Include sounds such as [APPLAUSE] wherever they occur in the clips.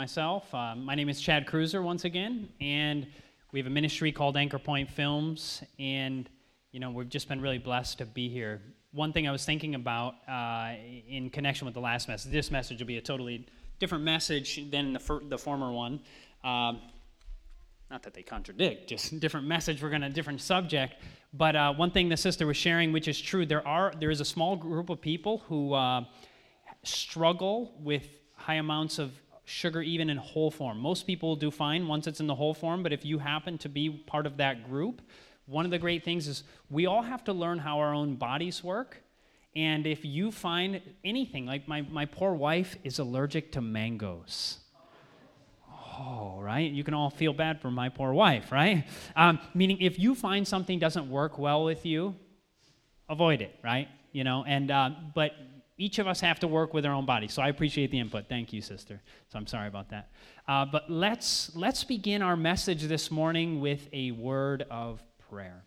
myself. Uh, my name is Chad Kreuzer once again, and we have a ministry called Anchor Point Films, and you know we've just been really blessed to be here. One thing I was thinking about uh, in connection with the last message, this message will be a totally different message than the, fir- the former one. Um, not that they contradict, just [LAUGHS] different message. We're going to different subject. But uh, one thing the sister was sharing, which is true, there are there is a small group of people who uh, struggle with high amounts of sugar even in whole form. Most people do fine once it's in the whole form, but if you happen to be part of that group, one of the great things is we all have to learn how our own bodies work. And if you find anything, like my, my poor wife is allergic to mangoes. Oh, right? You can all feel bad for my poor wife, right? Um, meaning, if you find something doesn't work well with you, avoid it, right? You know, and uh, but each of us have to work with our own body. So I appreciate the input. Thank you, sister. So I'm sorry about that. Uh, but let's let's begin our message this morning with a word of prayer.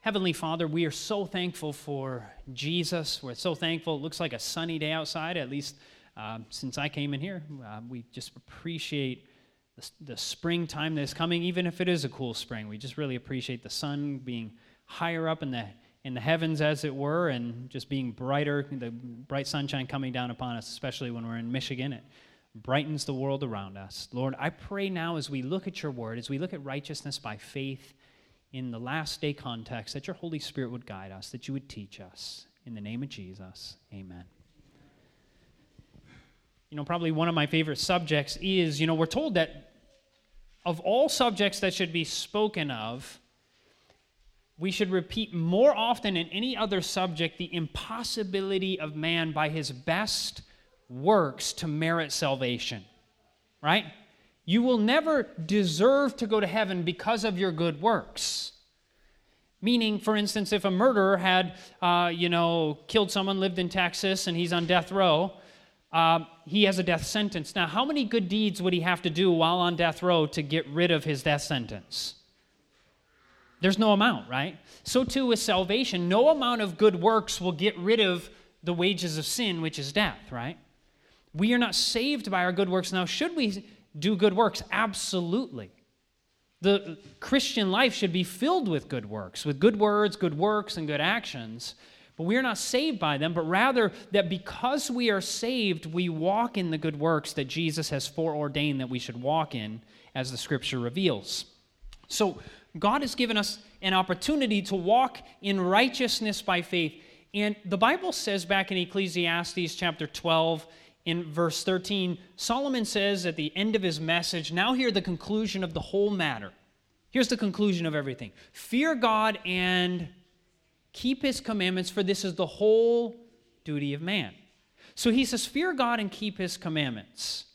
Heavenly Father, we are so thankful for Jesus. We're so thankful. It looks like a sunny day outside, at least uh, since I came in here. Uh, we just appreciate the, the springtime that is coming, even if it is a cool spring. We just really appreciate the sun being higher up in the in the heavens, as it were, and just being brighter, the bright sunshine coming down upon us, especially when we're in Michigan. It brightens the world around us. Lord, I pray now as we look at your word, as we look at righteousness by faith in the last day context, that your Holy Spirit would guide us, that you would teach us. In the name of Jesus, amen. You know, probably one of my favorite subjects is, you know, we're told that of all subjects that should be spoken of, we should repeat more often than any other subject the impossibility of man by his best works to merit salvation. Right? You will never deserve to go to heaven because of your good works. Meaning, for instance, if a murderer had, uh, you know, killed someone, lived in Texas, and he's on death row, uh, he has a death sentence. Now, how many good deeds would he have to do while on death row to get rid of his death sentence? There's no amount, right? So too with salvation. No amount of good works will get rid of the wages of sin, which is death, right? We are not saved by our good works. Now, should we do good works? Absolutely. The Christian life should be filled with good works, with good words, good works, and good actions. But we are not saved by them, but rather that because we are saved, we walk in the good works that Jesus has foreordained that we should walk in, as the scripture reveals. So, God has given us an opportunity to walk in righteousness by faith. And the Bible says back in Ecclesiastes chapter 12, in verse 13, Solomon says at the end of his message, now hear the conclusion of the whole matter. Here's the conclusion of everything Fear God and keep his commandments, for this is the whole duty of man. So he says, Fear God and keep his commandments.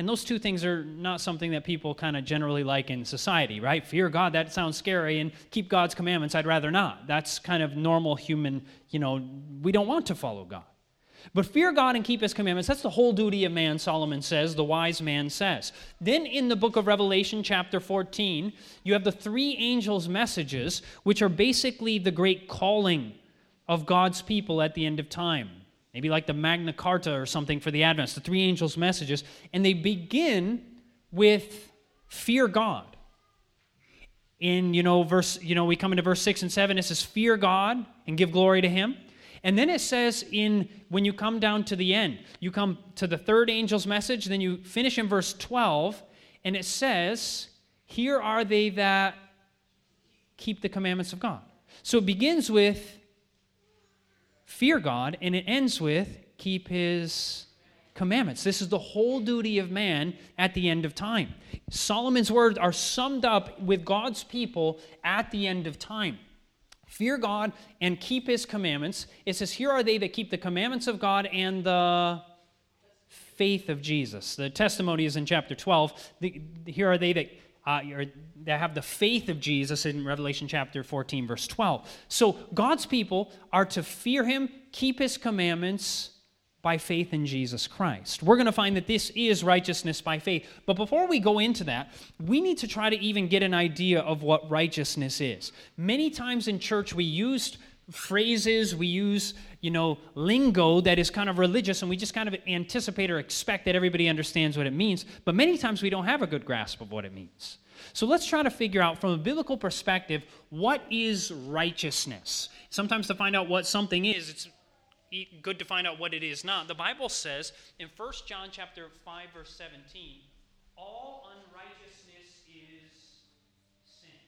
And those two things are not something that people kind of generally like in society, right? Fear God, that sounds scary, and keep God's commandments, I'd rather not. That's kind of normal human, you know, we don't want to follow God. But fear God and keep his commandments, that's the whole duty of man, Solomon says, the wise man says. Then in the book of Revelation, chapter 14, you have the three angels' messages, which are basically the great calling of God's people at the end of time maybe like the Magna Carta or something for the Adventists, the three angels' messages, and they begin with fear God. In you know verse you know we come into verse 6 and 7 it says fear God and give glory to him. And then it says in when you come down to the end, you come to the third angel's message, then you finish in verse 12 and it says, "Here are they that keep the commandments of God." So it begins with fear God, and it ends with keep his commandments. This is the whole duty of man at the end of time. Solomon's words are summed up with God's people at the end of time. Fear God and keep his commandments. It says, Here are they that keep the commandments of God and the faith of Jesus. The testimony is in chapter 12. The, here are they that uh, that have the faith of Jesus in Revelation chapter 14, verse 12. So God's people are to fear him, keep his commandments by faith in Jesus Christ. We're going to find that this is righteousness by faith. But before we go into that, we need to try to even get an idea of what righteousness is. Many times in church, we used phrases, we use, you know, lingo that is kind of religious, and we just kind of anticipate or expect that everybody understands what it means. But many times we don't have a good grasp of what it means. So let's try to figure out from a biblical perspective what is righteousness. Sometimes to find out what something is, it's good to find out what it is not. The Bible says in 1 John chapter 5 verse 17, all unrighteousness is sin.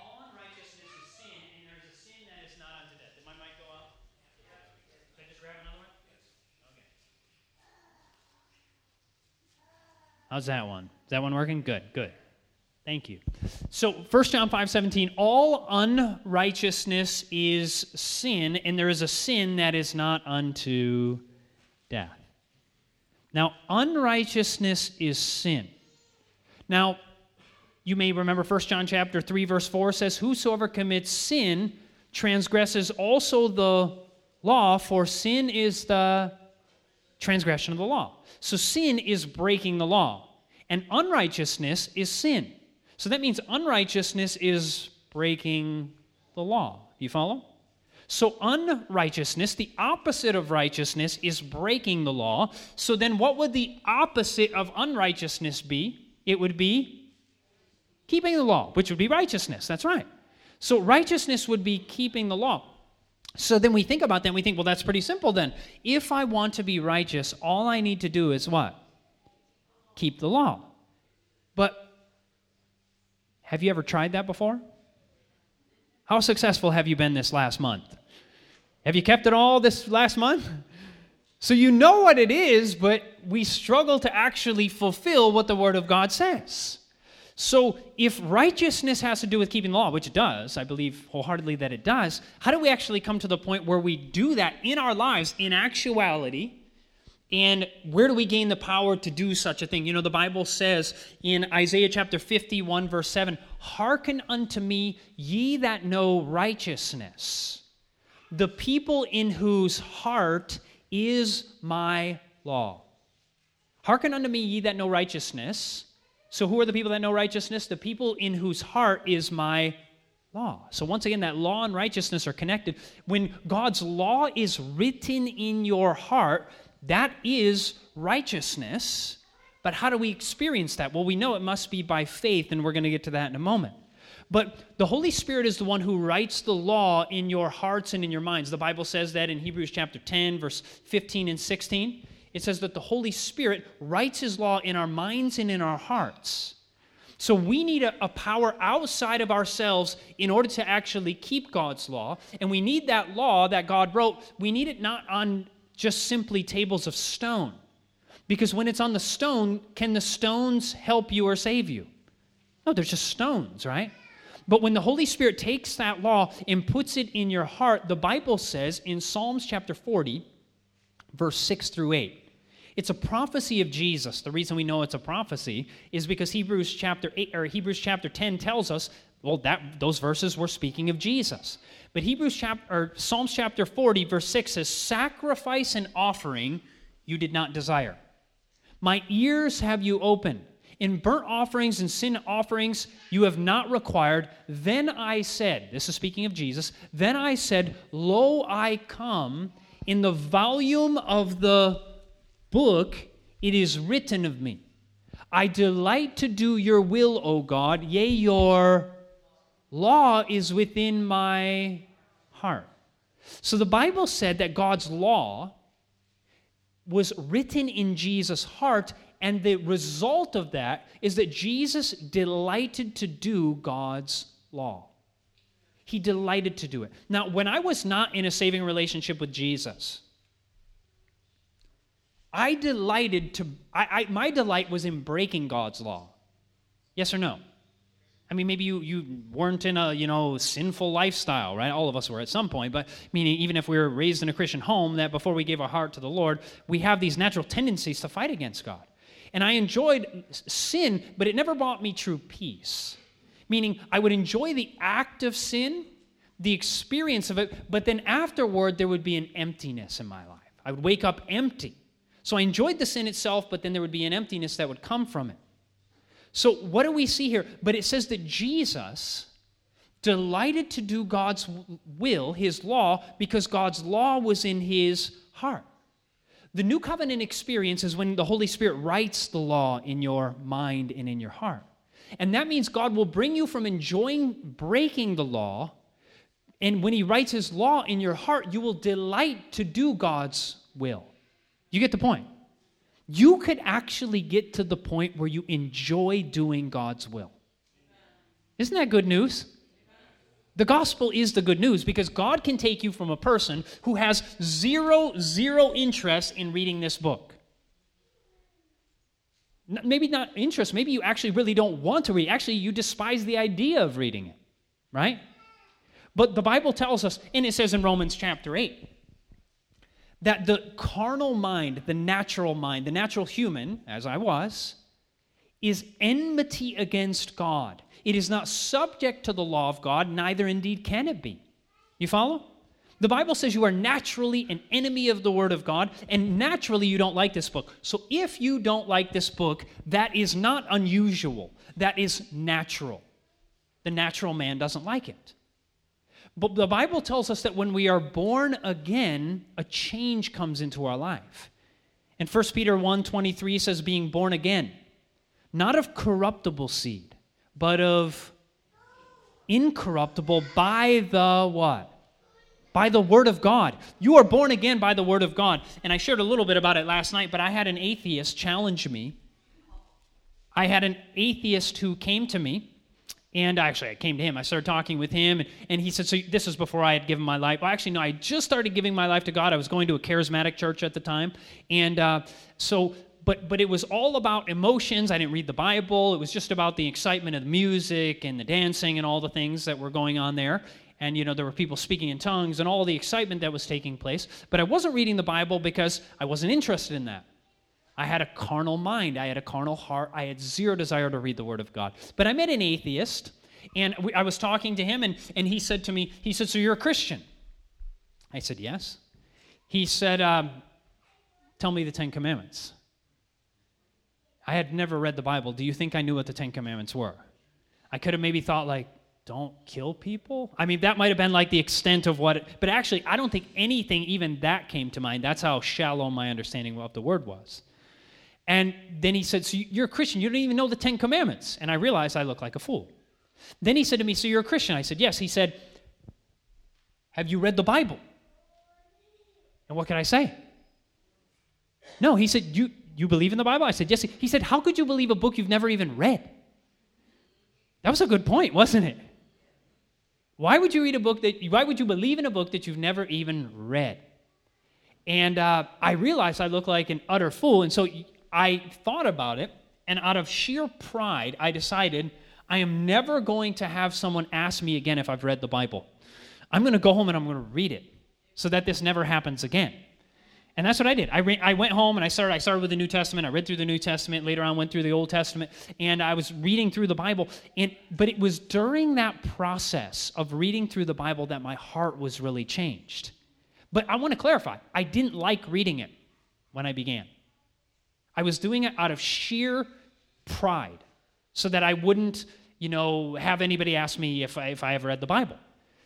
All unrighteousness is sin, and there's a sin that is not unto death. Did my mic go up? Can I just grab another one? Okay. How's that one? Is that one working? Good, good. Thank you. So 1 John 5 17, all unrighteousness is sin, and there is a sin that is not unto death. Now, unrighteousness is sin. Now, you may remember 1 John chapter 3, verse 4 says, Whosoever commits sin transgresses also the law, for sin is the transgression of the law. So sin is breaking the law, and unrighteousness is sin. So that means unrighteousness is breaking the law. You follow? So, unrighteousness, the opposite of righteousness, is breaking the law. So, then what would the opposite of unrighteousness be? It would be keeping the law, which would be righteousness. That's right. So, righteousness would be keeping the law. So, then we think about that and we think, well, that's pretty simple then. If I want to be righteous, all I need to do is what? Keep the law. But have you ever tried that before? How successful have you been this last month? Have you kept it all this last month? So you know what it is, but we struggle to actually fulfill what the Word of God says. So if righteousness has to do with keeping the law, which it does, I believe wholeheartedly that it does, how do we actually come to the point where we do that in our lives in actuality? And where do we gain the power to do such a thing? You know, the Bible says in Isaiah chapter 51, verse 7 Hearken unto me, ye that know righteousness, the people in whose heart is my law. Hearken unto me, ye that know righteousness. So, who are the people that know righteousness? The people in whose heart is my law. So, once again, that law and righteousness are connected. When God's law is written in your heart, that is righteousness. But how do we experience that? Well, we know it must be by faith, and we're going to get to that in a moment. But the Holy Spirit is the one who writes the law in your hearts and in your minds. The Bible says that in Hebrews chapter 10, verse 15 and 16. It says that the Holy Spirit writes his law in our minds and in our hearts. So we need a, a, power outside of ourselves in order to actually keep God's law. And we need that law that God wrote, we need it not on just simply tables of stone. Because when it's on the stone, can the stones help you or save you? No, they're just stones, right? But when the Holy Spirit takes that law and puts it in your heart, the Bible says in Psalms chapter 40, verse 6 through 8, it's a prophecy of Jesus. The reason we know it's a prophecy is because Hebrews chapter 8 or Hebrews chapter 10 tells us, well, that those verses were speaking of Jesus. But Hebrews chapter or Psalms chapter 40 verse 6 says, "Sacrifice and offering you did not desire. My ears have you opened. In burnt offerings and sin offerings you have not required. Then I said, this is speaking of Jesus, then I said, Lo, I come. In the volume of the book it is written of me. I delight to do your will, O God, yea, your law is within my heart. So the Bible said that God's law was written in Jesus' heart, and the result of that is that Jesus delighted to do God's law. He delighted to do it. Now, when I was not in a saving relationship with Jesus, I delighted to, I, I, my delight was in breaking God's law. Yes or no? I mean, maybe you, you weren't in a, you know, sinful lifestyle, right? All of us were at some point, but meaning even if we were raised in a Christian home, that before we gave our heart to the Lord, we have these natural tendencies to fight against God. And I enjoyed sin, but it never brought me true peace. Meaning, I would enjoy the act of sin, the experience of it, but then afterward, there would be an emptiness in my life. I would wake up empty. So I enjoyed the sin itself, but then there would be an emptiness that would come from it. So, what do we see here? But it says that Jesus delighted to do God's will, his law, because God's law was in his heart. The new covenant experience is when the Holy Spirit writes the law in your mind and in your heart. And that means God will bring you from enjoying breaking the law. And when He writes His law in your heart, you will delight to do God's will. You get the point? You could actually get to the point where you enjoy doing God's will. Isn't that good news? The gospel is the good news because God can take you from a person who has zero, zero interest in reading this book maybe not interest, maybe you actually really don't want to read. Actually, you despise the idea of reading it, right? But the Bible tells us, and it says in Romans chapter 8, that the carnal mind, the natural mind, the natural human, as I was, is enmity against God. It is not subject to the law of God, neither indeed can it be. You follow? The Bible says you are naturally an enemy of the Word of God, and naturally you don't like this book. So if you don't like this book, that is not unusual. That is natural. The natural man doesn't like it. But the Bible tells us that when we are born again, a change comes into our life. And 1 Peter 1:23 says being born again, not of corruptible seed, but of incorruptible by the what? by the Word of God. You are born again by the Word of God. And I shared a little bit about it last night, but I had an atheist challenge me. I had an atheist who came to me, and actually, I came to him. I started talking with him, and, and he said, So this is before I had given my life. Well, actually, no, I just started giving my life to God. I was going to a charismatic church at the time. And uh, so but but it was all about emotions. I didn't read the Bible. It was just about the excitement of the music and the dancing and all the things that were going on there and you know there were people speaking in tongues and all the excitement that was taking place but i wasn't reading the bible because i wasn't interested in that i had a carnal mind. I had a carnal heart. I had zero desire to read the word of god. But i met an atheist and we, i was talking to him and, and he said to me he said so you're a christian? I said yes. He said um, tell me the ten commandments. I had never read the bible. Do you think i knew what the ten commandments were? I could have maybe thought like don't kill people? I mean, that might have been like the extent of what, it, but actually, I don't think anything even that came to mind. That's how shallow my understanding of the word was. And then he said, So you're a Christian, you don't even know the Ten Commandments. And I realized I look like a fool. Then he said to me, So you're a Christian? I said, Yes. He said, Have you read the Bible? And what can I say? No, he said, You, you believe in the Bible? I said, Yes. He said, How could you believe a book you've never even read? That was a good point, wasn't it? Why would you read a book that, why would you believe in a book that you've never even read? And uh, I realized I look like an utter fool. And so I thought about it. And out of sheer pride, I decided I am never going to have someone ask me again if I've read the Bible. I'm going to go home and I'm going to read it so that this never happens again. And that's what I did. I, re- I went home and I started, I started with the New Testament. I read through the New Testament. Later on, went through the Old Testament. And I was reading through the Bible. And, but it was during that process of reading through the Bible that my heart was really changed. But I want to clarify I didn't like reading it when I began. I was doing it out of sheer pride so that I wouldn't, you know, have anybody ask me if I, if I ever read the Bible.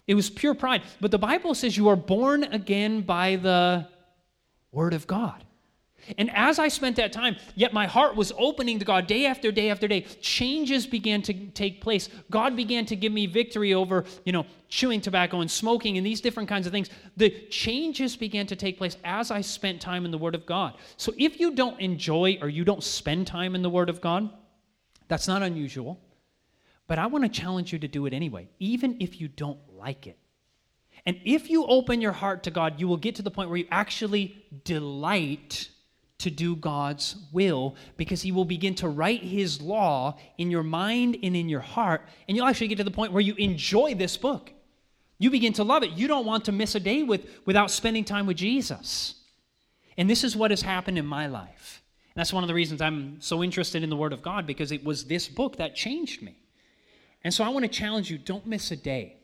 It was pure pride. But the Bible says you are born again by the Word of God. And as I spent that time, yet my heart was opening to God day after day after day. Changes began to take place. God began to give me victory over, you know, chewing tobacco and smoking and these different kinds of things. The changes began to take place as I spent time in the Word of God. So if you don't enjoy or you don't spend time in the Word of God, that's not unusual. But I want to challenge you to do it anyway, even if you don't like it. And if you open your heart to God, you will get to the point where you actually delight to do God's will because He will begin to write His law in your mind and in your heart. And you'll actually get to the point where you enjoy this book. You begin to love it. You don't want to miss a day with, without spending time with Jesus. And this is what has happened in my life. And that's one of the reasons I'm so interested in the Word of God because it was this book that changed me. And so I want to challenge you don't miss a day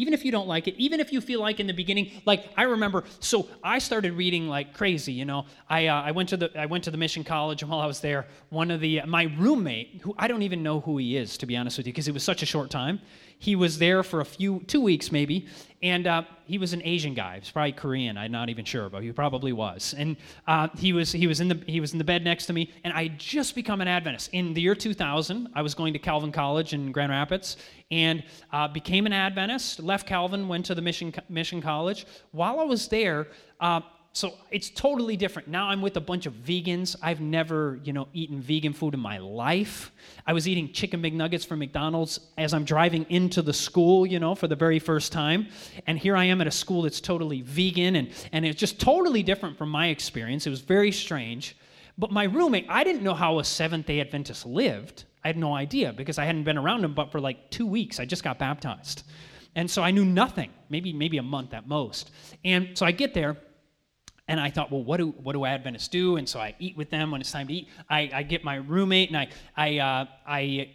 even if you don't like it, even if you feel like in the beginning, like I remember, so I started reading like crazy. You know, I uh, I went to the I went to the mission college, and while I was there, one of the my roommate, who I don't even know who he is to be honest with you, because it was such a short time. He was there for a few two weeks maybe, and uh, he was an Asian guy. He was probably Korean. I'm not even sure, but he probably was. And uh, he was he was in the he was in the bed next to me, and I had just become an Adventist in the year 2000. I was going to Calvin College in Grand Rapids, and uh, became an Adventist. Left Calvin, went to the mission mission college. While I was there. So it's totally different. Now I'm with a bunch of vegans. I've never, you know, eaten vegan food in my life. I was eating chicken McNuggets from McDonald's as I'm driving into the school, you know, for the very first time. And here I am at a school that's totally vegan and, and it's just totally different from my experience. It was very strange. But my roommate, I didn't know how a Seventh day Adventist lived. I had no idea because I hadn't been around him but for like two weeks. I just got baptized. And so I knew nothing, maybe, maybe a month at most. And so I get there and I thought, well, what do what do Adventists do? And so I eat with them when it's time to eat. I, I get my roommate, and I I uh, I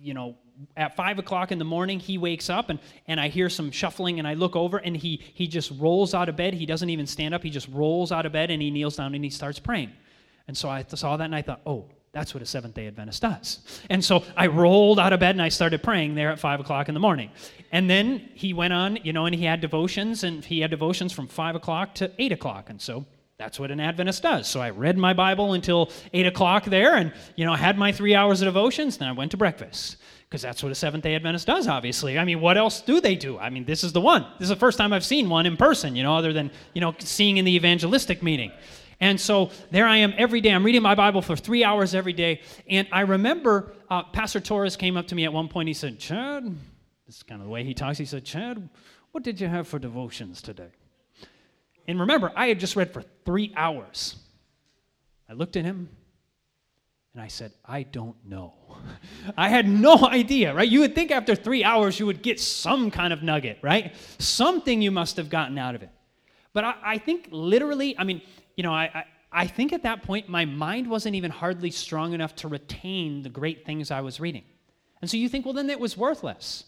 you know at five o'clock in the morning he wakes up and, and i hear some shuffling and i look over and he, he just rolls out of bed he doesn't even stand up he just rolls out of bed and he kneels down and he starts praying and so i saw that and i thought oh that's what a Seventh day Adventist does. And so I rolled out of bed and I started praying there at 5 o'clock in the morning. And then he went on, you know, and he had devotions, and he had devotions from 5 o'clock to 8 o'clock. And so that's what an Adventist does. So I read my Bible until 8 o'clock there, and, you know, had my three hours of devotions, then I went to breakfast. Because that's what a Seventh day Adventist does, obviously. I mean, what else do they do? I mean, this is the one. This is the first time I've seen one in person, you know, other than, you know, seeing in the evangelistic meeting. And so there I am every day. I'm reading my Bible for three hours every day. And I remember uh, Pastor Torres came up to me at one point. He said, Chad, this is kind of the way he talks. He said, Chad, what did you have for devotions today? And remember, I had just read for three hours. I looked at him and I said, I don't know. [LAUGHS] I had no idea, right? You would think after three hours you would get some kind of nugget, right? Something you must have gotten out of it. But I, I think literally, I mean, you know, I, I, I think at that point my mind wasn't even hardly strong enough to retain the great things I was reading. And so you think, well, then it was worthless.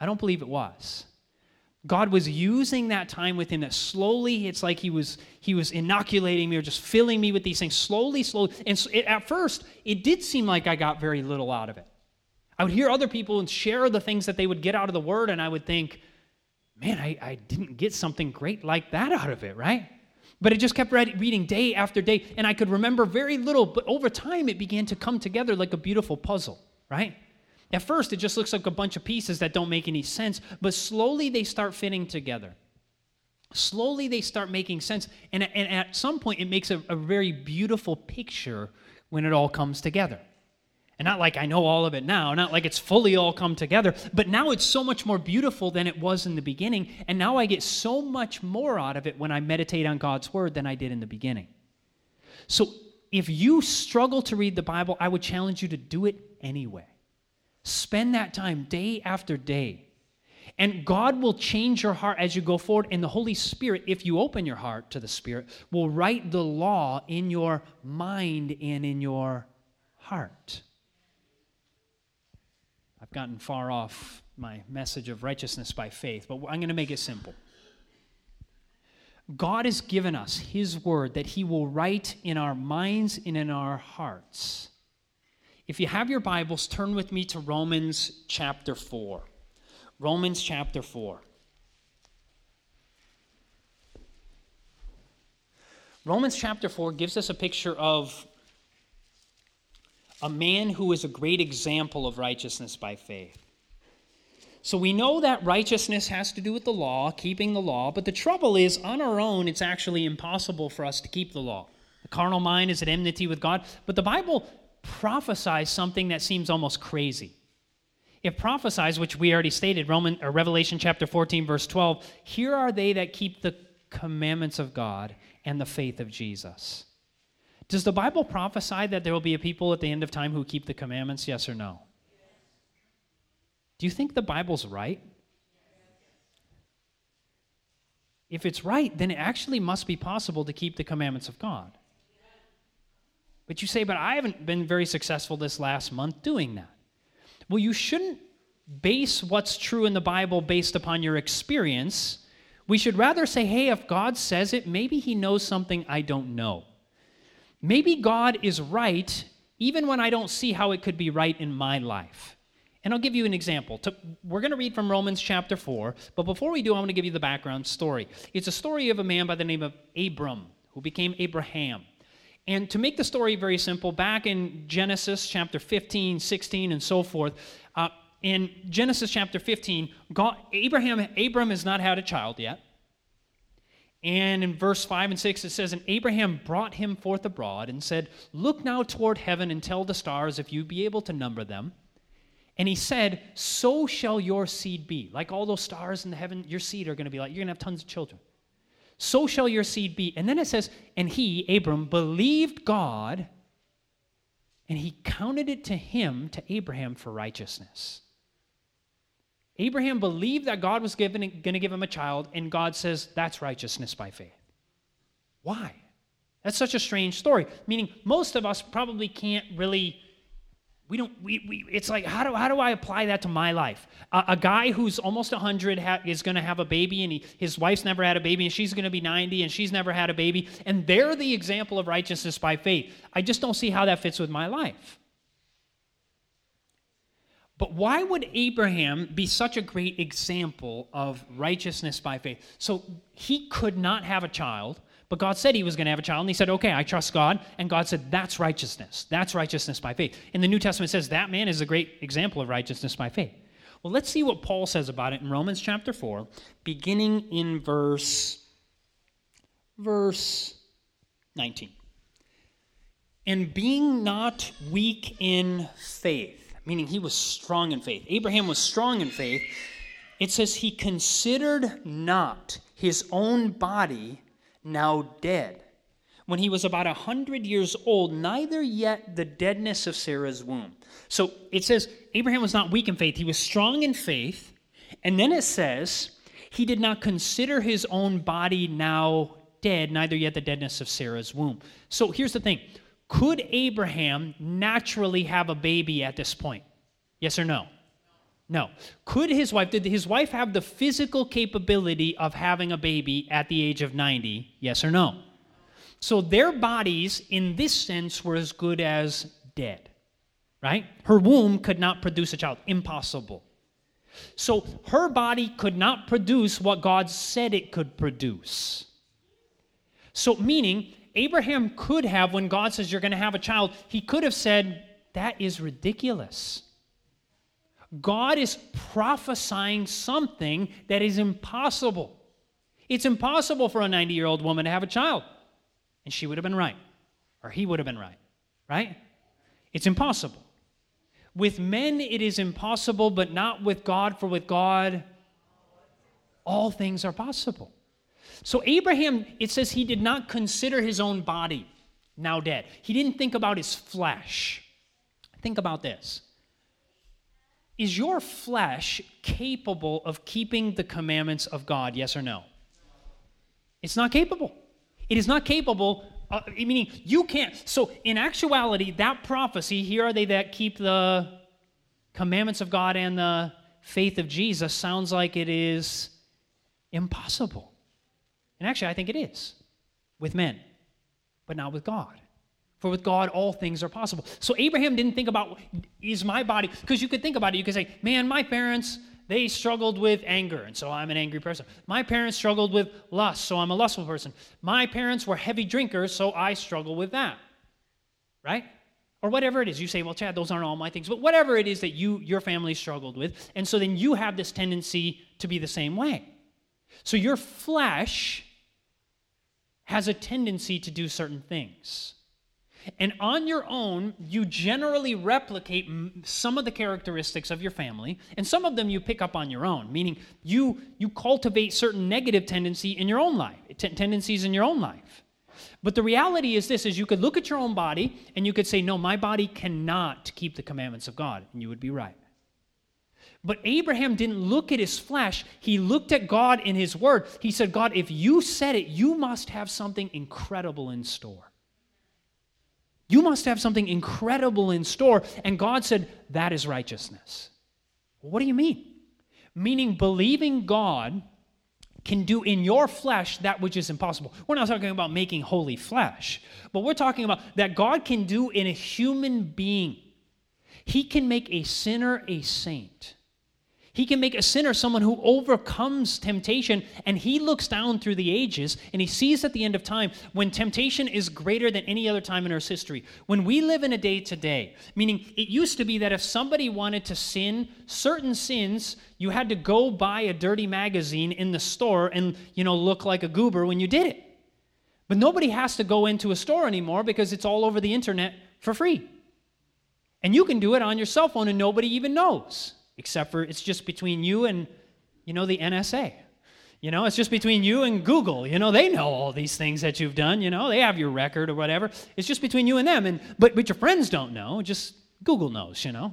I don't believe it was. God was using that time with him that slowly it's like he was he was inoculating me or just filling me with these things slowly slowly and so it, at first it did seem like I got very little out of it. I would hear other people and share the things that they would get out of the word and I would think man I, I didn't get something great like that out of it right but it just kept reading day after day, and I could remember very little, but over time it began to come together like a beautiful puzzle, right? At first, it just looks like a bunch of pieces that don't make any sense, but slowly they start fitting together. Slowly they start making sense, and, and at some point, it makes a, a very beautiful picture when it all comes together. And not like I know all of it now, not like it's fully all come together, but now it's so much more beautiful than it was in the beginning. And now I get so much more out of it when I meditate on God's word than I did in the beginning. So if you struggle to read the Bible, I would challenge you to do it anyway. Spend that time day after day. And God will change your heart as you go forward. And the Holy Spirit, if you open your heart to the Spirit, will write the law in your mind and in your heart. I've gotten far off my message of righteousness by faith, but I'm going to make it simple. God has given us His word that He will write in our minds and in our hearts. If you have your Bibles, turn with me to Romans chapter 4. Romans chapter 4. Romans chapter 4 gives us a picture of a man who is a great example of righteousness by faith. So we know that righteousness has to do with the law, keeping the law, but the trouble is, on our own, it's actually impossible for us to keep the law. The carnal mind is at enmity with God, but the Bible prophesies something that seems almost crazy. It prophesies, which we already stated, Roman or Revelation chapter 14, verse 12, here are they that keep the commandments of God and the faith of Jesus. Does the Bible prophesy that there will be a people at the end of time who keep the commandments? Yes or no? Do you think the Bible's right? If it's right, then it actually must be possible to keep the commandments of God. But you say, but I haven't been very successful this last month doing that. Well, you shouldn't base what's true in the Bible based upon your experience. We should rather say, hey, if God says it, maybe He knows something I don't know. Maybe God is right even when I don't see how it could be right in my life. And I'll give you an example. We're going to read from Romans chapter 4, but before we do, I want to give you the background story. It's a story of a man by the name of Abram, who became Abraham. And to make the story very simple, back in Genesis chapter 15, 16, and so forth, uh, in Genesis chapter 15, God, Abraham, Abram has not had a child yet. And in verse 5 and 6, it says, And Abraham brought him forth abroad and said, Look now toward heaven and tell the stars if you be able to number them. And he said, So shall your seed be. Like all those stars in the heaven, your seed are going to be like, you're going to have tons of children. So shall your seed be. And then it says, And he, Abram, believed God, and he counted it to him, to Abraham, for righteousness. Abraham believed that God was going to give him a child, and God says that's righteousness by faith. Why? That's such a strange story. Meaning, most of us probably can't really. We don't. We, we, it's like how do how do I apply that to my life? A, a guy who's almost 100 ha, is going to have a baby, and he, his wife's never had a baby, and she's going to be 90, and she's never had a baby, and they're the example of righteousness by faith. I just don't see how that fits with my life. But why would Abraham be such a great example of righteousness by faith? So he could not have a child, but God said he was going to have a child, and he said, Okay, I trust God. And God said, That's righteousness. That's righteousness by faith. And the New Testament says that man is a great example of righteousness by faith. Well, let's see what Paul says about it in Romans chapter 4, beginning in verse verse 19. And being not weak in faith, meaning he was strong in faith. Abraham was strong in faith. It says he considered not his own body now dead when he was about a hundred years old, neither yet the deadness of Sarah's womb. So it says Abraham was not weak in faith, he was strong in faith. And then it says he did not consider his own body now dead, neither yet the deadness of Sarah's womb. So here's the thing could Abraham naturally have a baby at this point? Yes or no? No. Could his wife, did his wife have the physical capability of having a baby at the age of 90? Yes or no? So their bodies, in this sense, were as good as dead, right? Her womb could not produce a child. Impossible. So her body could not produce what God said it could produce. So, meaning, Abraham could have, when God says you're going to have a child, he could have said, That is ridiculous. God is prophesying something that is impossible. It's impossible for a 90 year old woman to have a child. And she would have been right, or he would have been right, right? It's impossible. With men, it is impossible, but not with God, for with God, all things are possible. So, Abraham, it says he did not consider his own body now dead. He didn't think about his flesh. Think about this. Is your flesh capable of keeping the commandments of God? Yes or no? It's not capable. It is not capable, uh, meaning you can't. So, in actuality, that prophecy, here are they that keep the commandments of God and the faith of Jesus, sounds like it is impossible. And actually, I think it is with men, but not with God. For with God, all things are possible. So Abraham didn't think about, is my body, because you could think about it, you could say, man, my parents, they struggled with anger, and so I'm an angry person. My parents struggled with lust, so I'm a lustful person. My parents were heavy drinkers, so I struggle with that. Right? Or whatever it is. You say, well, Chad, those aren't all my things. But whatever it is that you, your family struggled with. And so then you have this tendency to be the same way. So your flesh has a tendency to do certain things. And on your own, you generally replicate some of the characteristics of your family, and some of them you pick up on your own, meaning you, you cultivate certain negative tendency in your own life, t- tendencies in your own life. But the reality is this is you could look at your own body and you could say, No, my body cannot keep the commandments of God, and you would be right. But Abraham didn't look at his flesh. He looked at God in his word. He said, God, if you said it, you must have something incredible in store. You must have something incredible in store. And God said, That is righteousness. What do you mean? Meaning believing God can do in your flesh that which is impossible. We're not talking about making holy flesh, but we're talking about that God can do in a human being. He can make a sinner a saint. He can make a sinner someone who overcomes temptation, and he looks down through the ages and he sees at the end of time when temptation is greater than any other time in Earth's history. When we live in a day today, meaning it used to be that if somebody wanted to sin certain sins, you had to go buy a dirty magazine in the store and, you know, look like a goober when you did it. But nobody has to go into a store anymore because it's all over the internet for free. And you can do it on your cell phone and nobody even knows except for it's just between you and, you know, the NSA. You know, it's just between you and Google. You know, they know all these things that you've done. You know, they have your record or whatever. It's just between you and them. And but but your friends don't know. Just Google knows. You know,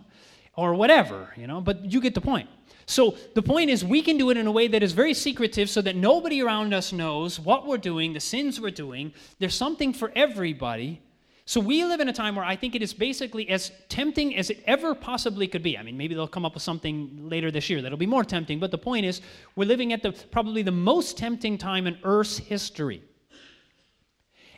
or whatever. You know, but you get the point. So the point is, we can do it in a way that is very secretive, so that nobody around us knows what we're doing, the sins we're doing. There's something for everybody. So we live in a time where I think it is basically as tempting as it ever possibly could be. I mean, maybe they'll come up with something later this year that'll be more tempting, but the point is we're living at the probably the most tempting time in Earth's history.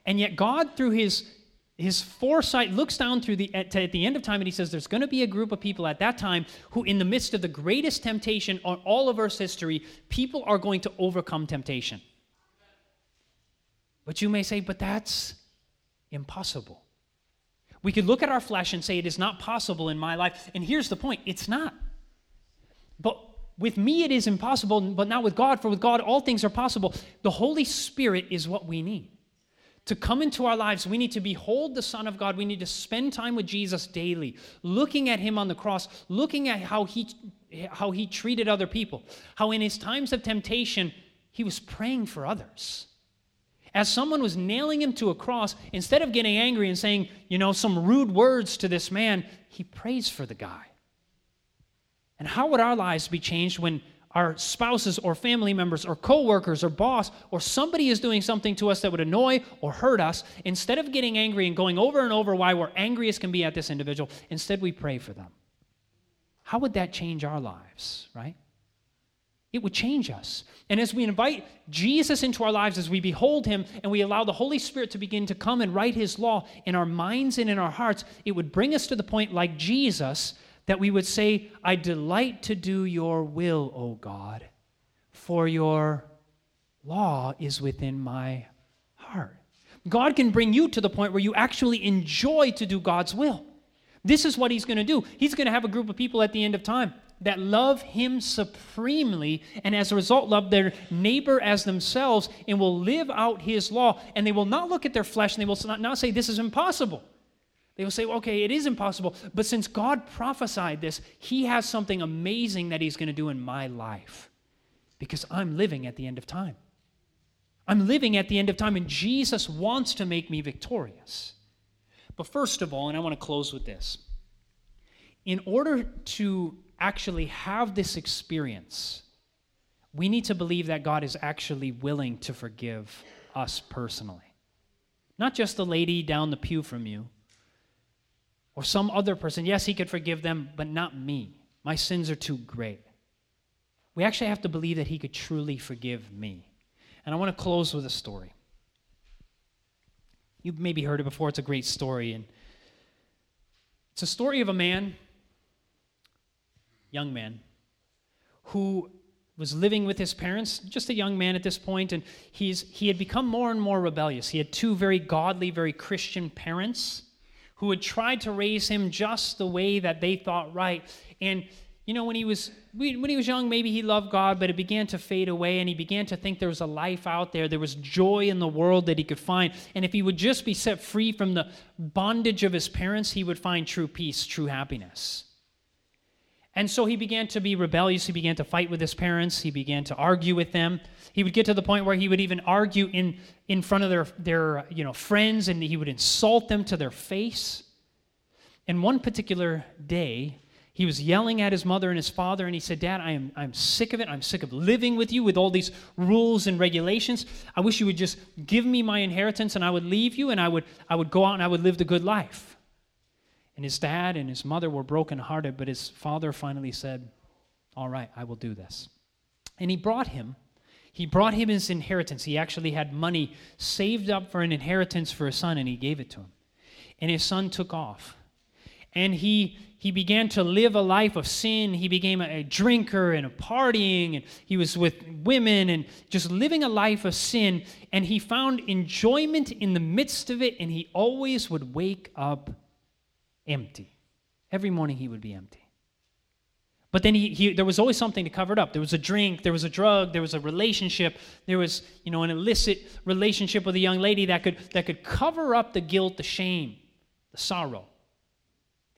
And yet God through his his foresight looks down through the at, at the end of time and he says there's going to be a group of people at that time who in the midst of the greatest temptation on all of Earth's history, people are going to overcome temptation. But you may say, but that's impossible. We could look at our flesh and say, It is not possible in my life. And here's the point it's not. But with me, it is impossible, but not with God, for with God, all things are possible. The Holy Spirit is what we need. To come into our lives, we need to behold the Son of God. We need to spend time with Jesus daily, looking at Him on the cross, looking at how He, how he treated other people, how in His times of temptation, He was praying for others. As someone was nailing him to a cross, instead of getting angry and saying, you know, some rude words to this man, he prays for the guy. And how would our lives be changed when our spouses or family members or coworkers or boss or somebody is doing something to us that would annoy or hurt us, instead of getting angry and going over and over why we're angry as can be at this individual, instead we pray for them. How would that change our lives, right? It would change us. And as we invite Jesus into our lives, as we behold him and we allow the Holy Spirit to begin to come and write his law in our minds and in our hearts, it would bring us to the point, like Jesus, that we would say, I delight to do your will, O God, for your law is within my heart. God can bring you to the point where you actually enjoy to do God's will. This is what he's going to do. He's going to have a group of people at the end of time that love him supremely and as a result love their neighbor as themselves and will live out his law. And they will not look at their flesh and they will not, say this is impossible. They will say okay it is impossible. But since god prophesied this he has something amazing that he's going to do in my life. Because i'm living at the end of time. I'm living at the end of time and jesus wants to make me victorious. But first of all and i want to close with this. In order to actually have this experience, we need to believe that God is actually willing to forgive us personally. Not just the lady down the pew from you or some other person. Yes, he could forgive them, but not me. My sins are too great. We actually have to believe that he could truly forgive me. And I want to close with a story. You've maybe heard it before. It's a great story. And it's a story of a man young man who was living with his parents, just a young man at this point, and he's, he had become more and more rebellious. He had two very godly, very Christian parents who had tried to raise him just the way that they thought right. And you know, when he was when he was young, maybe he loved God, but it began to fade away, and he began to think there was a life out there. There was joy in the world that he could find, and if he would just be set free from the bondage of his parents, he would find true peace, true happiness. And so he began to be rebellious. He began to fight with his parents. He began to argue with them. He would get to the point where he would even argue in, in front of their, their uh, you know, friends and he would insult them to their face. And one particular day, he was yelling at his mother and his father, and he said, Dad, I am, I'm sick of it. I'm sick of living with you with all these rules and regulations. I wish you would just give me my inheritance and I would leave you and I would, I would go out and I would live the good life. And his dad and his mother were brokenhearted, but his father finally said, All right, I will do this. And he brought him. He brought him his inheritance. He actually had money saved up for an inheritance for his son, and he gave it to him. And his son took off. And he he began to live a life of sin. He became a, drinker and a partying, and he was with women and just living a life of sin. And he found enjoyment in the midst of it, and he always would wake up empty. Every morning he would be empty. But then he, he, there was always something to cover it up. There was a drink, there was a drug, there was a relationship, there was you know an illicit relationship with a young lady that could that could cover up the guilt, the shame, the sorrow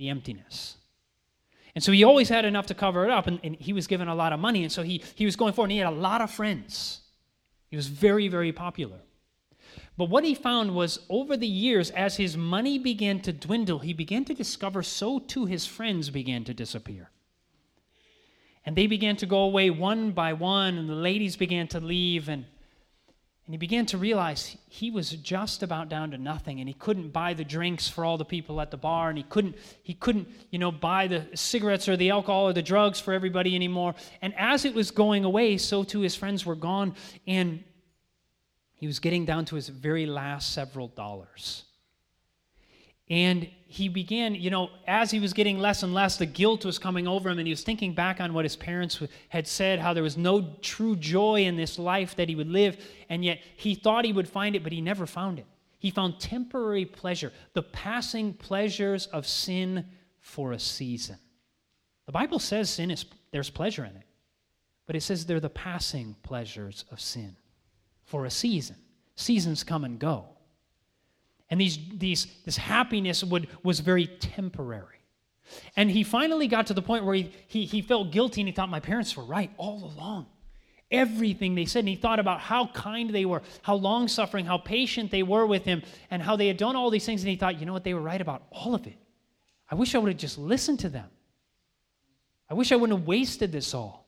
the emptiness. And so he always had enough to cover it up, and, and, he was given a lot of money, and so he, he was going forward, and he had a lot of friends. He was very, very popular. But what he found was over the years, as his money began to dwindle, he began to discover so too his friends began to disappear. And they began to go away one by one, and the ladies began to leave, and and he began to realize he was just about down to nothing and he couldn't buy the drinks for all the people at the bar and he couldn't he couldn't, you know, buy the cigarettes or the alcohol or the drugs for everybody anymore. And as it was going away, so too his friends were gone and he was getting down to his very last several dollars. And he began, you know, as he was getting less and less, the guilt was coming over him, and he was thinking back on what his parents had said, how there was no true joy in this life that he would live, and yet he thought he would find it, but he never found it. He found temporary pleasure, the passing pleasures of sin for a season. The Bible says sin is there's pleasure in it, but it says they're the passing pleasures of sin for a season. Seasons come and go. And these, these, this happiness would, was very temporary. And he finally got to the point where he, he, he felt guilty and he thought, My parents were right all along. Everything they said, and he thought about how kind they were, how long suffering, how patient they were with him, and how they had done all these things. And he thought, You know what? They were right about all of it. I wish I would have just listened to them. I wish I wouldn't have wasted this all.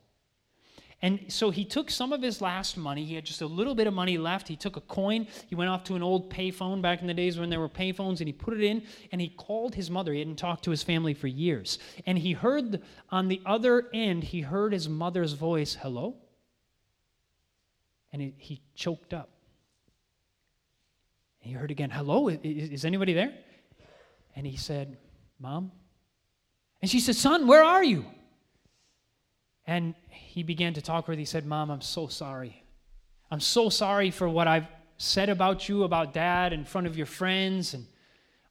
And so he took some of his last money. He had just a little bit of money left. He took a coin. He went off to an old payphone back in the days when there were payphones, and he put it in and he called his mother. He hadn't talked to his family for years. And he heard on the other end, he heard his mother's voice, hello? And he, he choked up. And he heard again, hello? Is, is anybody there? And he said, Mom? And she said, Son, where are you? And he began to talk with her. He said, Mom, I'm so sorry. I'm so sorry for what I've said about you, about dad, in front of your friends. And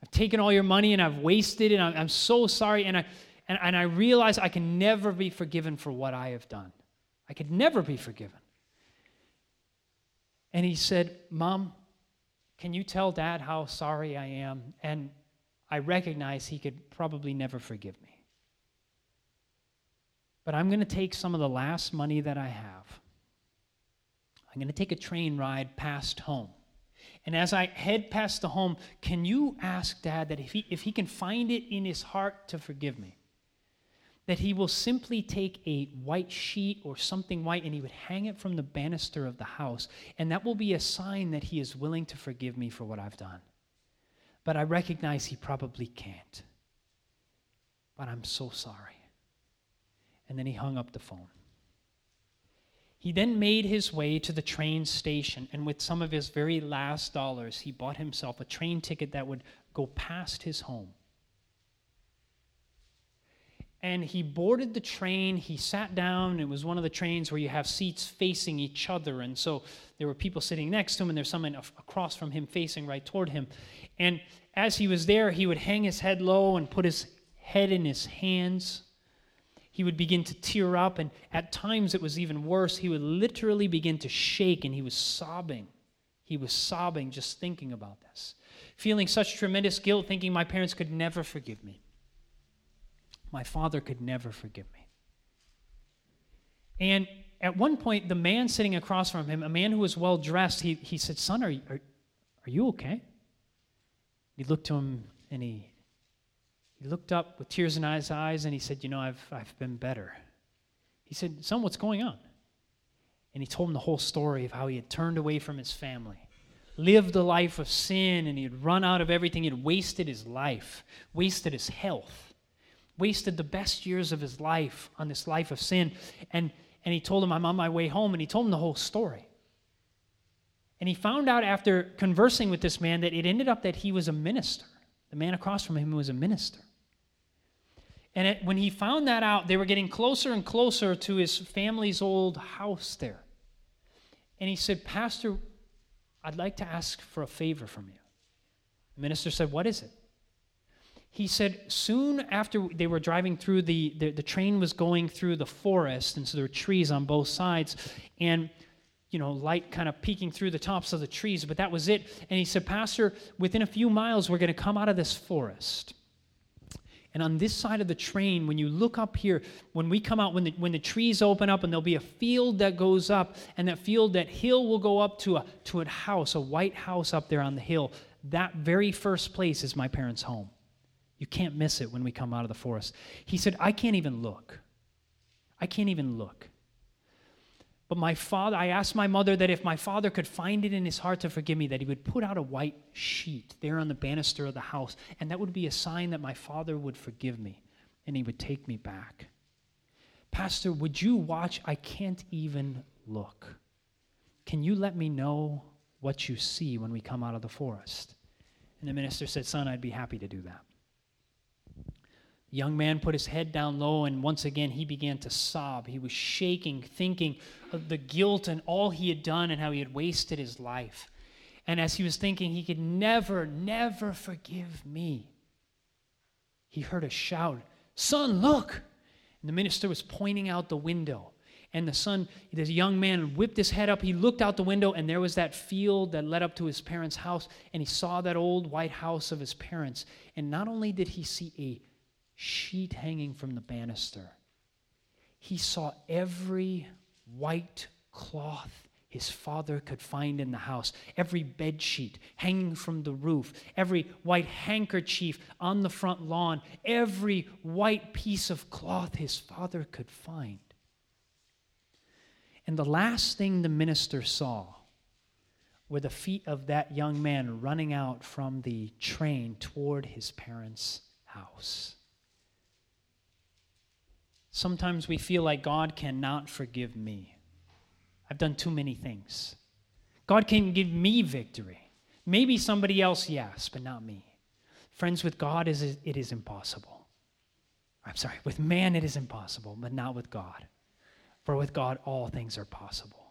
I've taken all your money and I've wasted it. I'm, I'm so sorry. And I, and, and I realize I can never be forgiven for what I have done. I could never be forgiven. And he said, Mom, can you tell dad how sorry I am? And I recognize he could probably never forgive me. But I'm going to take some of the last money that I have. I'm going to take a train ride past home. And as I head past the home, can you ask Dad that if he, if he can find it in his heart to forgive me, that he will simply take a white sheet or something white and he would hang it from the banister of the house, and that will be a sign that he is willing to forgive me for what I've done. But I recognize he probably can't. But I'm so sorry and then he hung up the phone. He then made his way to the train station, and with some of his very last dollars, he bought himself a train ticket that would go past his home. And he boarded the train. He sat down. It was one of the trains where you have seats facing each other. And so there were people sitting next to him, and there's someone across from him facing right toward him. And as he was there, he would hang his head low and put his head in his hands he would begin to tear up, and at times it was even worse. He would literally begin to shake, and he was sobbing. He was sobbing just thinking about this, feeling such tremendous guilt, thinking my parents could never forgive me. My father could never forgive me. And at one point, the man sitting across from him, a man who was well dressed, he, he said, Son, are, are, are you okay? He looked to him and he he looked up with tears in his eyes and he said, You know, I've, I've been better. He said, Son, what's going on? And he told him the whole story of how he had turned away from his family, lived a life of sin, and he had run out of everything. He had wasted his life, wasted his health. wasted the best years of his life on this life of sin. And, and he told him, I'm on my way home. And he told him the whole story. And he found out after conversing with this man that it ended up that he was a minister. The man across from him was a minister. And it, when he found that out, they were getting closer and closer to his family's old house there. And he said, Pastor, I'd like to ask for a favor from you. The minister said, What is it? He said, Soon after they were driving through, the, the, the train was going through the forest, and so there were trees on both sides, and you know, light kind of peeking through the tops of the trees, but that was it. And he said, Pastor, within a few miles, we're going to come out of this forest. And on this side of the train, when you look up here, when we come out, when the, when the trees open up and there'll be a field that goes up, and that field, that hill will go up to a, to a house, a white house up there on the hill. That very first place is my parents' home. You can't miss it when we come out of the forest. He said, I can't even look. I can't even look. But my father, I asked my mother that if my father could find it in his heart to forgive me, that he would put out a white sheet there on the banister of the house, and that would be a sign that my father would forgive me and he would take me back. Pastor, would you watch? I can't even look. Can you let me know what you see when we come out of the forest? And the minister said, Son, I'd be happy to do that. Young man put his head down low, and once again he began to sob. He was shaking, thinking of the guilt and all he had done and how he had wasted his life. And as he was thinking, he could never, never forgive me, he heard a shout, Son, look! And the minister was pointing out the window. And the son, this young man, whipped his head up. He looked out the window, and there was that field that led up to his parents' house. And he saw that old white house of his parents. And not only did he see a sheet hanging from the banister. He saw every white cloth his father could find in the house, every bed sheet hanging from the roof, every white handkerchief on the front lawn, every white piece of cloth his father could find. And the last thing the minister saw were the feet of that young man running out from the train toward his parents' house. Sometimes we feel like God cannot forgive me. I've done too many things. God can give me victory. Maybe somebody else, yes, but not me. Friends, with God, is it is impossible. I'm sorry, with man it is impossible, but not with God. For with God, all things are possible.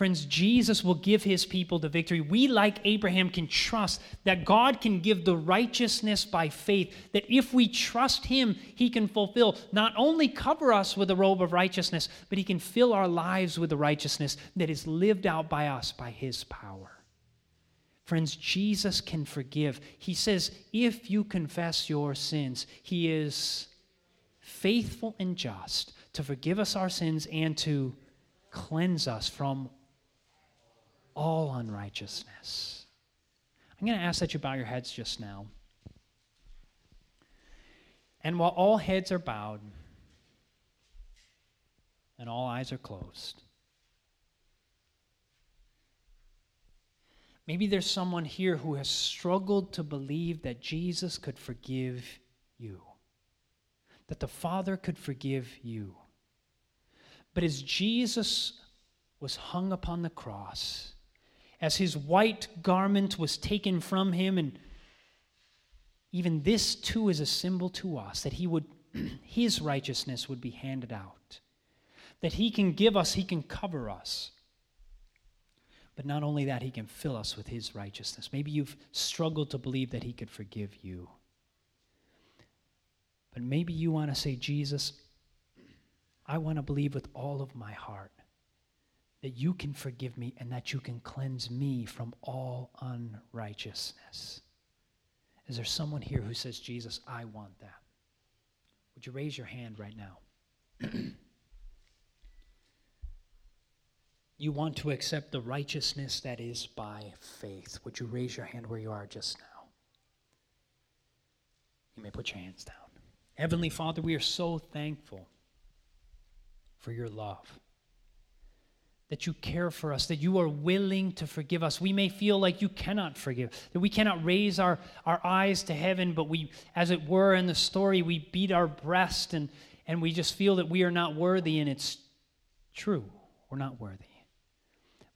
Friends, Jesus will give his people the victory. We, like Abraham, can trust that God can give the righteousness by faith, that if we trust him, he can fulfill, not only cover us with a robe of righteousness, but he can fill our lives with the righteousness that is lived out by us by his power. Friends, Jesus can forgive. He says, if you confess your sins, he is faithful and just to forgive us our sins and to cleanse us from all unrighteousness. I'm going to ask that you bow your heads just now. And while all heads are bowed and all eyes are closed, maybe there's someone here who has struggled to believe that Jesus could forgive you, that the Father could forgive you. But as Jesus was hung upon the cross, as his white garment was taken from him and even this too is a symbol to us that he would [CLEARS THROAT] his righteousness would be handed out that he can give us he can cover us. But not only that he can fill us with his righteousness. Maybe you've struggled to believe that he could forgive you. But maybe you want to say jesus i want to believe with all of my heart that you can forgive me and that you can cleanse me from all unrighteousness. Is there someone here who says, Jesus, I want that? Would you raise your hand right now? [CLEARS THROAT] you want to accept the righteousness that is by faith. Would you raise your hand where you are just now? You may put your hands down. Heavenly Father, we are so thankful for your love that you care for us, that you are willing to forgive us. We may feel like you cannot forgive, that we cannot raise our, our eyes to heaven, but we, as it were in the story, we beat our breast and, and we just feel that we are not worthy, and it's true. We're not worthy.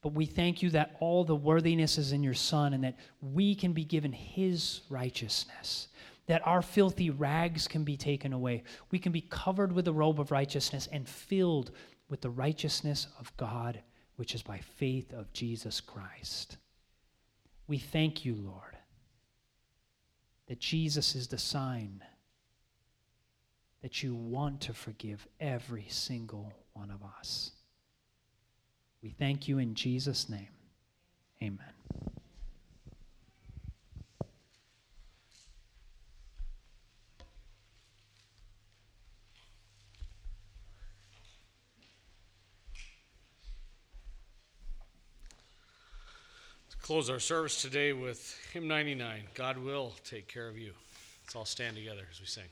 But we thank you that all the worthiness is in your Son and that we can be given His righteousness, that our filthy rags can be taken away. We can be covered with the robe of righteousness and filled with the righteousness of God, which is by faith of Jesus Christ. We thank you, Lord, that Jesus is the sign that you want to forgive every single one of us. We thank you in Jesus' name. Amen. Close our service today with hymn 99 God will take care of you. Let's all stand together as we sing.